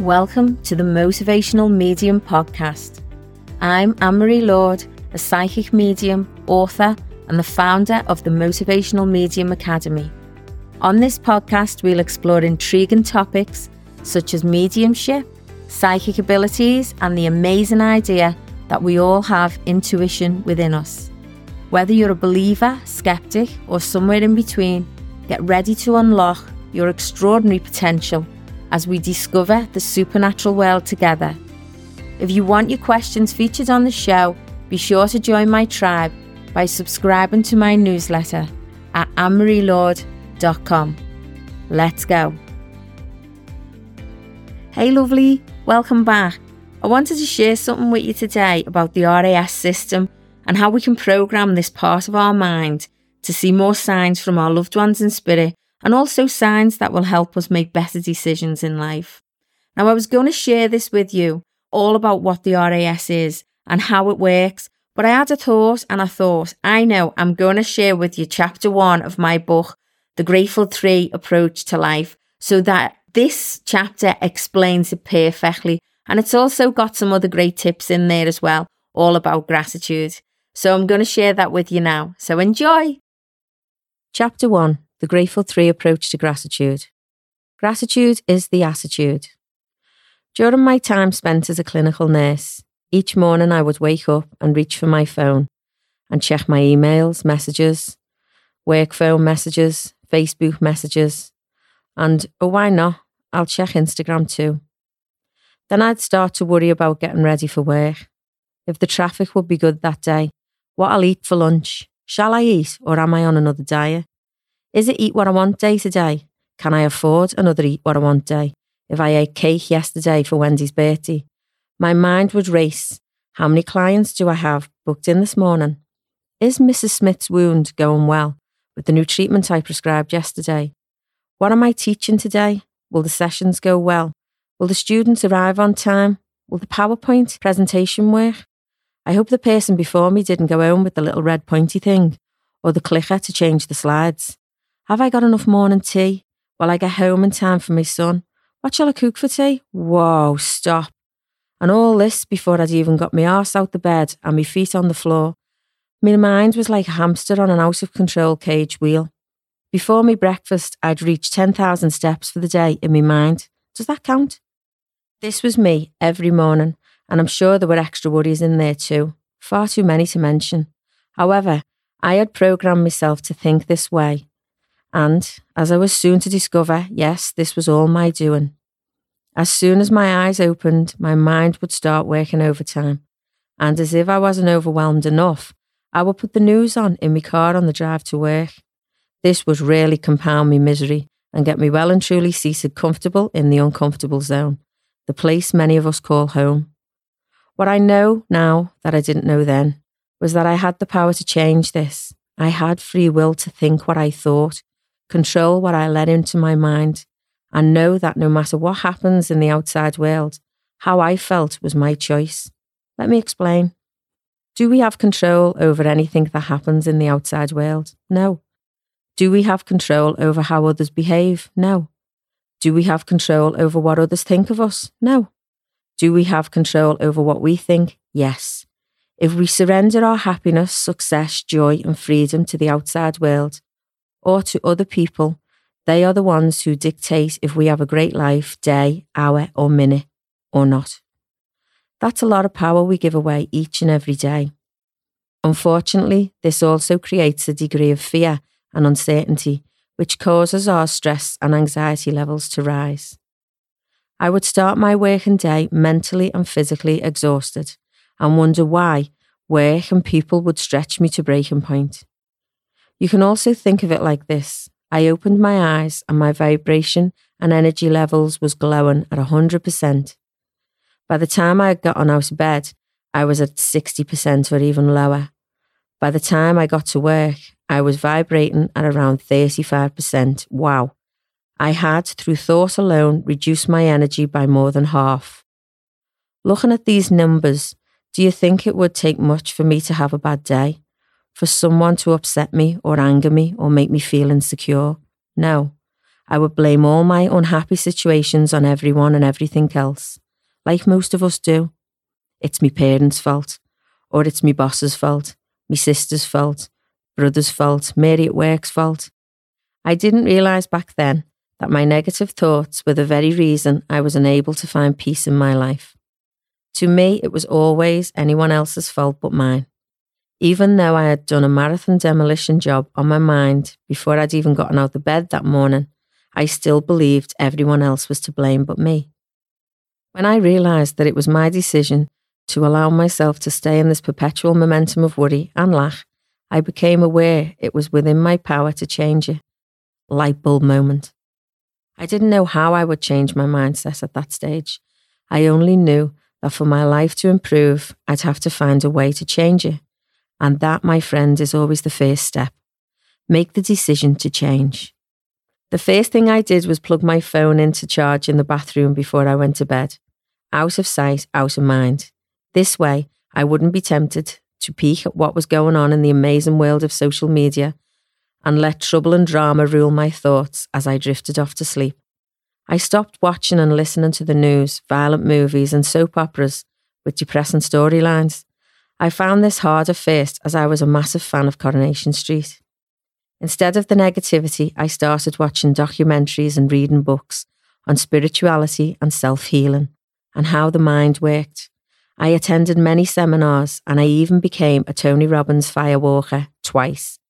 Welcome to the Motivational Medium Podcast. I'm Ann Marie Lord, a psychic medium, author, and the founder of the Motivational Medium Academy. On this podcast, we'll explore intriguing topics such as mediumship, psychic abilities, and the amazing idea that we all have intuition within us. Whether you're a believer, skeptic, or somewhere in between, get ready to unlock your extraordinary potential as we discover the supernatural world together. If you want your questions featured on the show, be sure to join my tribe by subscribing to my newsletter at annmarielord.com. Let's go. Hey, lovely, welcome back. I wanted to share something with you today about the RAS system and how we can program this part of our mind to see more signs from our loved ones in spirit and also signs that will help us make better decisions in life. Now, I was going to share this with you all about what the RAS is and how it works, but I had a thought and I thought, I know I'm going to share with you chapter one of my book, The Grateful Three Approach to Life, so that this chapter explains it perfectly. And it's also got some other great tips in there as well, all about gratitude. So I'm going to share that with you now. So enjoy. Chapter one the Grateful Three approach to gratitude. Gratitude is the attitude. During my time spent as a clinical nurse, each morning I would wake up and reach for my phone and check my emails, messages, work phone messages, Facebook messages, and oh, why not? I'll check Instagram too. Then I'd start to worry about getting ready for work. If the traffic would be good that day, what I'll eat for lunch. Shall I eat or am I on another diet? Is it eat what I want day to day? Can I afford another eat what I want day? If I ate cake yesterday for Wendy's birthday, my mind would race. How many clients do I have booked in this morning? Is Mrs. Smith's wound going well with the new treatment I prescribed yesterday? What am I teaching today? Will the sessions go well? Will the students arrive on time? Will the PowerPoint presentation work? I hope the person before me didn't go home with the little red pointy thing or the clicker to change the slides. Have I got enough morning tea? Will I get home in time for my son? What shall I cook for tea? Whoa, stop. And all this before I'd even got my arse out the bed and my feet on the floor. My mind was like a hamster on an out of control cage wheel. Before me breakfast, I'd reached 10,000 steps for the day in my mind. Does that count? This was me every morning, and I'm sure there were extra worries in there too. Far too many to mention. However, I had programmed myself to think this way and, as I was soon to discover, yes, this was all my doing. As soon as my eyes opened, my mind would start working overtime. And as if I wasn't overwhelmed enough, I would put the news on in my car on the drive to work. This would really compound me misery and get me well and truly seated comfortable in the uncomfortable zone, the place many of us call home. What I know now that I didn't know then was that I had the power to change this. I had free will to think what I thought, control what I let into my mind, and know that no matter what happens in the outside world, how I felt was my choice. Let me explain. Do we have control over anything that happens in the outside world? No. Do we have control over how others behave? No. Do we have control over what others think of us? No. Do we have control over what we think? Yes. If we surrender our happiness, success, joy, and freedom to the outside world, or to other people, they are the ones who dictate if we have a great life, day, hour, or minute, or not. That's a lot of power we give away each and every day. Unfortunately, this also creates a degree of fear and uncertainty, which causes our stress and anxiety levels to rise. I would start my working day mentally and physically exhausted and wonder why work and people would stretch me to breaking point. You can also think of it like this I opened my eyes and my vibration and energy levels was glowing at 100%. By the time I got on out of bed, I was at 60% or even lower. By the time I got to work, I was vibrating at around 35%. Wow. I had, through thought alone, reduced my energy by more than half. Looking at these numbers, do you think it would take much for me to have a bad day? For someone to upset me or anger me or make me feel insecure. No, I would blame all my unhappy situations on everyone and everything else, like most of us do. It's me parents' fault, or it's me boss's fault, me sister's fault, brother's fault, Mary at work's fault. I didn't realise back then that my negative thoughts were the very reason I was unable to find peace in my life. To me, it was always anyone else's fault but mine. Even though I had done a marathon demolition job on my mind before I'd even gotten out of bed that morning, I still believed everyone else was to blame but me. When I realised that it was my decision to allow myself to stay in this perpetual momentum of worry and lack, I became aware it was within my power to change it. Light bulb moment. I didn't know how I would change my mindset at that stage. I only knew that for my life to improve, I'd have to find a way to change it. And that, my friend, is always the first step. Make the decision to change. The first thing I did was plug my phone into charge in the bathroom before I went to bed. Out of sight, out of mind. This way, I wouldn't be tempted to peek at what was going on in the amazing world of social media and let trouble and drama rule my thoughts as I drifted off to sleep. I stopped watching and listening to the news, violent movies, and soap operas with depressing storylines. I found this hard at first as I was a massive fan of Coronation Street. Instead of the negativity, I started watching documentaries and reading books on spirituality and self healing and how the mind worked. I attended many seminars and I even became a Tony Robbins firewalker twice.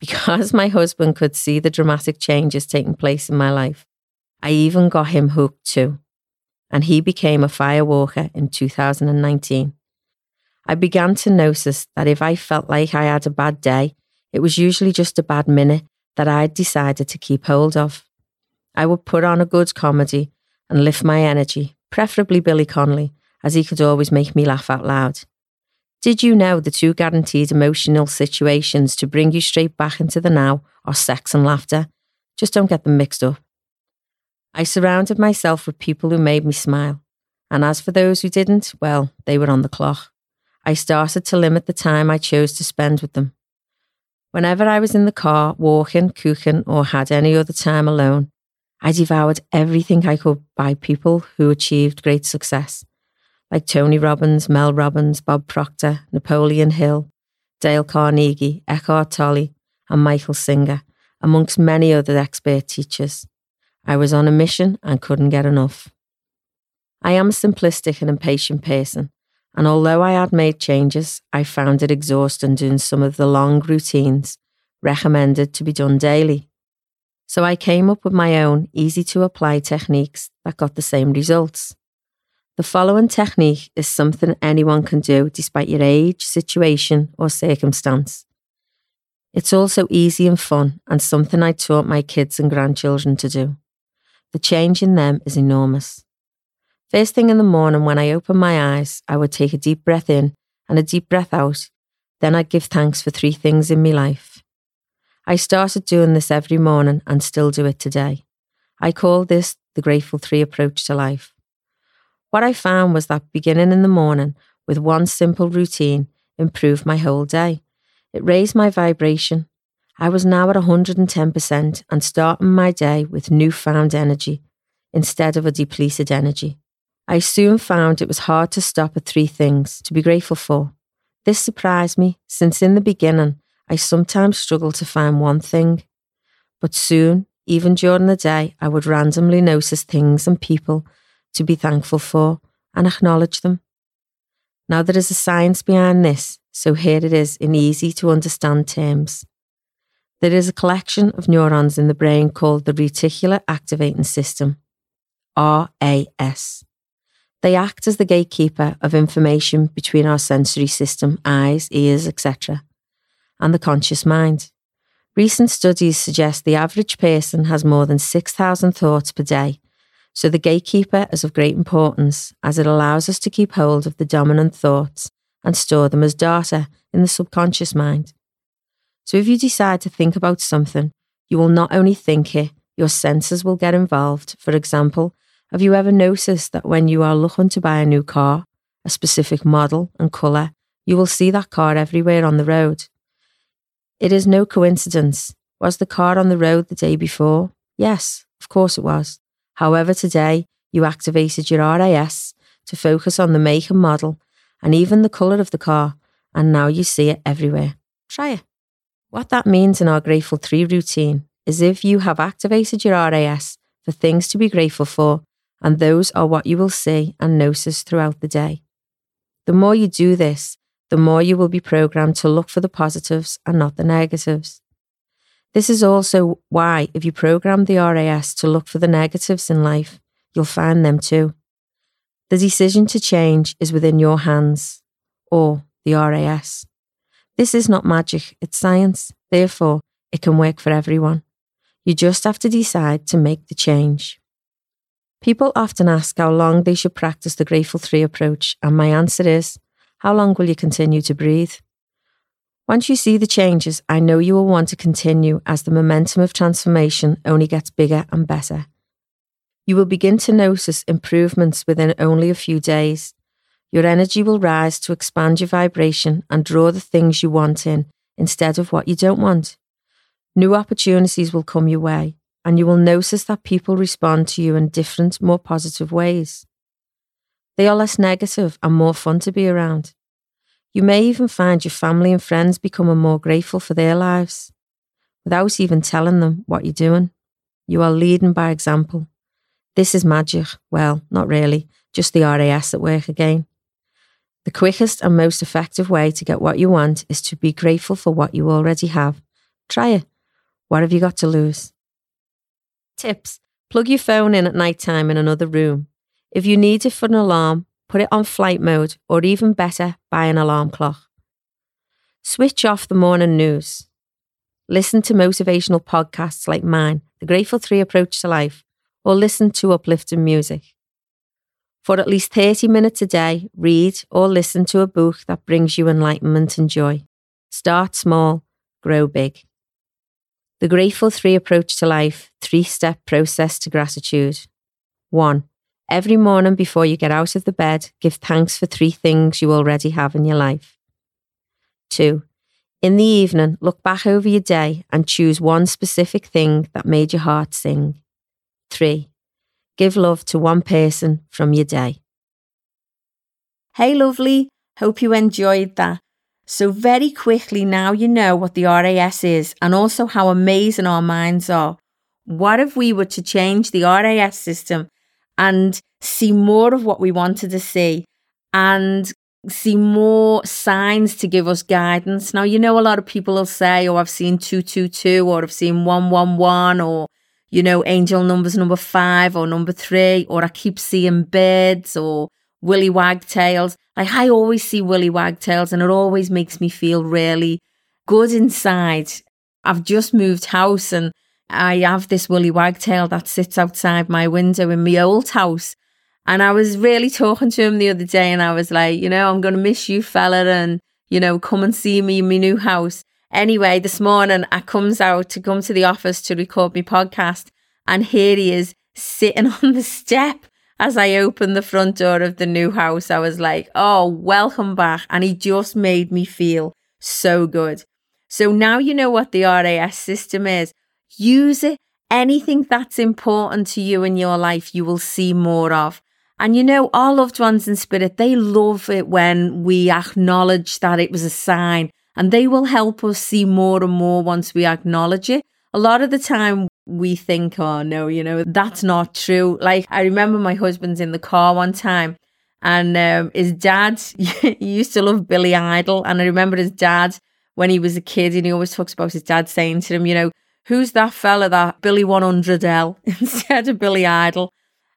Because my husband could see the dramatic changes taking place in my life, I even got him hooked too. And he became a firewalker in 2019. I began to notice that if I felt like I had a bad day, it was usually just a bad minute that I'd decided to keep hold of. I would put on a good comedy and lift my energy, preferably Billy Connolly, as he could always make me laugh out loud. Did you know the two guaranteed emotional situations to bring you straight back into the now are sex and laughter? Just don't get them mixed up. I surrounded myself with people who made me smile. And as for those who didn't, well, they were on the clock. I started to limit the time I chose to spend with them. Whenever I was in the car, walking, cooking, or had any other time alone, I devoured everything I could by people who achieved great success like Tony Robbins, Mel Robbins, Bob Proctor, Napoleon Hill, Dale Carnegie, Eckhart Tolle, and Michael Singer, amongst many other expert teachers. I was on a mission and couldn't get enough. I am a simplistic and impatient person, and although I had made changes, I found it exhausting doing some of the long routines recommended to be done daily. So I came up with my own easy to apply techniques that got the same results. The following technique is something anyone can do despite your age, situation, or circumstance. It's also easy and fun, and something I taught my kids and grandchildren to do. The change in them is enormous. First thing in the morning, when I open my eyes, I would take a deep breath in and a deep breath out. Then I'd give thanks for three things in my life. I started doing this every morning and still do it today. I call this the Grateful Three approach to life. What I found was that beginning in the morning with one simple routine improved my whole day. It raised my vibration. I was now at 110% and starting my day with newfound energy instead of a depleted energy. I soon found it was hard to stop at three things to be grateful for. This surprised me since in the beginning I sometimes struggled to find one thing. But soon, even during the day, I would randomly notice things and people to be thankful for and acknowledge them. Now, there is a science behind this, so here it is in easy to understand terms. There is a collection of neurons in the brain called the reticular activating system, RAS. They act as the gatekeeper of information between our sensory system, eyes, ears, etc., and the conscious mind. Recent studies suggest the average person has more than 6,000 thoughts per day so the gatekeeper is of great importance as it allows us to keep hold of the dominant thoughts and store them as data in the subconscious mind. So if you decide to think about something, you will not only think it, your senses will get involved. For example, have you ever noticed that when you are looking to buy a new car, a specific model and colour, you will see that car everywhere on the road? It is no coincidence. Was the car on the road the day before? Yes. Of course it was. However, today you activated your RAS to focus on the make and model and even the colour of the car, and now you see it everywhere. Try it. What that means in our Grateful 3 routine is if you have activated your RAS for things to be grateful for, and those are what you will see and notice throughout the day. The more you do this, the more you will be programmed to look for the positives and not the negatives. This is also why, if you program the RAS to look for the negatives in life, you'll find them too. The decision to change is within your hands, or the RAS. This is not magic, it's science. Therefore, it can work for everyone. You just have to decide to make the change. People often ask how long they should practice the Grateful 3 approach, and my answer is how long will you continue to breathe? Once you see the changes, I know you will want to continue as the momentum of transformation only gets bigger and better. You will begin to notice improvements within only a few days. Your energy will rise to expand your vibration and draw the things you want in instead of what you don't want. New opportunities will come your way, and you will notice that people respond to you in different, more positive ways. They are less negative and more fun to be around. You may even find your family and friends becoming more grateful for their lives without even telling them what you're doing. You are leading by example. This is magic. Well, not really, just the RAS at work again. The quickest and most effective way to get what you want is to be grateful for what you already have. Try it. What have you got to lose? Tips Plug your phone in at night time in another room. If you need it for an alarm, put it on flight mode, or even better, buy an alarm clock. Switch off the morning news. Listen to motivational podcasts like mine, The Grateful 3 Approach to Life, or listen to uplifting music. For at least 30 minutes a day, read or listen to a book that brings you enlightenment and joy. Start small, grow big. The Grateful 3 Approach to Life, three step process to gratitude. 1. Every morning before you get out of the bed, give thanks for three things you already have in your life. Two, in the evening, look back over your day and choose one specific thing that made your heart sing. Three, give love to one person from your day. Hey, lovely. Hope you enjoyed that. So, very quickly, now you know what the RAS is and also how amazing our minds are. What if we were to change the RAS system and see more of what we wanted to see and see more signs to give us guidance. Now, you know, a lot of people will say, Oh, I've seen 222 or I've seen 111 or, you know, angel numbers number five or number three, or I keep seeing birds or willy wagtails. Like I always see willy wagtails and it always makes me feel really good inside. I've just moved house and I have this willy wagtail that sits outside my window in my old house. And I was really talking to him the other day and I was like, you know, I'm going to miss you, fella, and, you know, come and see me in my new house. Anyway, this morning I comes out to come to the office to record my podcast and here he is sitting on the step as I opened the front door of the new house. I was like, oh, welcome back. And he just made me feel so good. So now you know what the RAS system is. Use it. Anything that's important to you in your life, you will see more of. And you know, our loved ones in spirit, they love it when we acknowledge that it was a sign and they will help us see more and more once we acknowledge it. A lot of the time we think, oh no, you know, that's not true. Like I remember my husband's in the car one time and um, his dad used to love Billy Idol. And I remember his dad when he was a kid and he always talks about his dad saying to him, you know, who's that fella that Billy 100L instead of Billy Idol?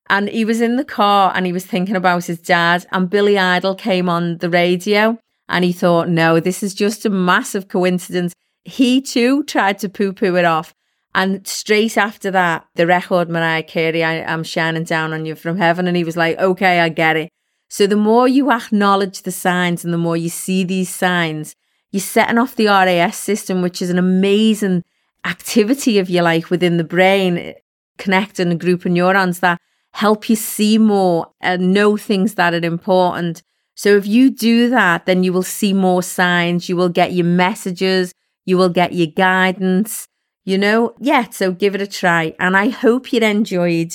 And he was in the car and he was thinking about his dad, and Billy Idol came on the radio and he thought, no, this is just a massive coincidence. He too tried to poo poo it off. And straight after that, the record Mariah Carey, I, am shining down on you from heaven. And he was like, okay, I get it. So the more you acknowledge the signs and the more you see these signs, you're setting off the RAS system, which is an amazing activity of your life within the brain, connecting a group of neurons that help you see more and know things that are important. So if you do that, then you will see more signs, you will get your messages, you will get your guidance, you know? Yeah, so give it a try. And I hope you enjoyed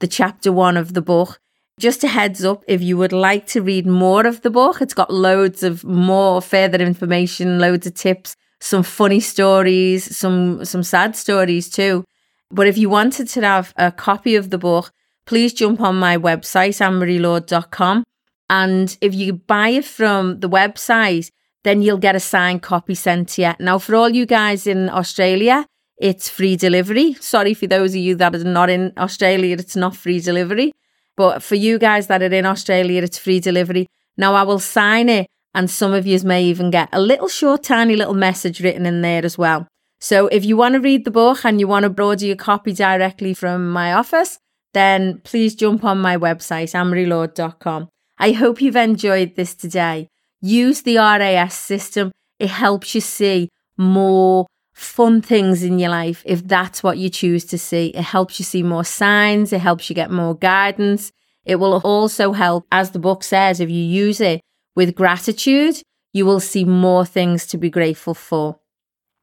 the chapter one of the book. Just a heads up, if you would like to read more of the book, it's got loads of more further information, loads of tips, some funny stories, some some sad stories too. But if you wanted to have a copy of the book, please jump on my website, annmarielord.com. And if you buy it from the website, then you'll get a signed copy sent to you. Now, for all you guys in Australia, it's free delivery. Sorry for those of you that are not in Australia, it's not free delivery. But for you guys that are in Australia, it's free delivery. Now I will sign it, and some of you may even get a little short, tiny little message written in there as well. So if you want to read the book and you want to order your copy directly from my office, then please jump on my website, annmarielord.com. I hope you've enjoyed this today. Use the RAS system. It helps you see more fun things in your life if that's what you choose to see. It helps you see more signs, it helps you get more guidance. It will also help, as the book says, if you use it with gratitude, you will see more things to be grateful for.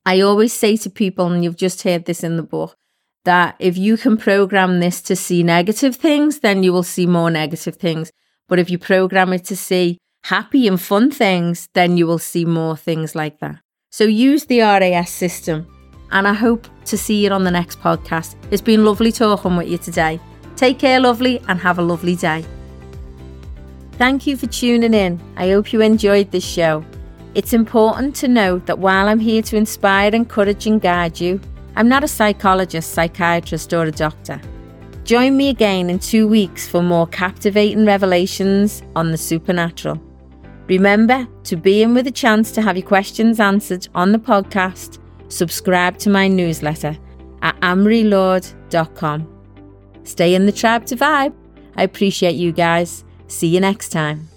I always say to people, and you've just heard this in the book, that if you can program this to see negative things, then you will see more negative things. But if you program it to see happy and fun things, then you will see more things like that. So use the RAS system, and I hope to see you on the next podcast. It's been lovely talking with you today. Take care, lovely, and have a lovely day. Thank you for tuning in. I hope you enjoyed this show. It's important to note that while I'm here to inspire, encourage, and guide you, I'm not a psychologist, psychiatrist, or a doctor. Join me again in two weeks for more captivating revelations on the supernatural. Remember to be in with a chance to have your questions answered on the podcast. Subscribe to my newsletter at annmarielord.com. Stay in the tribe to vibe. I appreciate you guys. See you next time.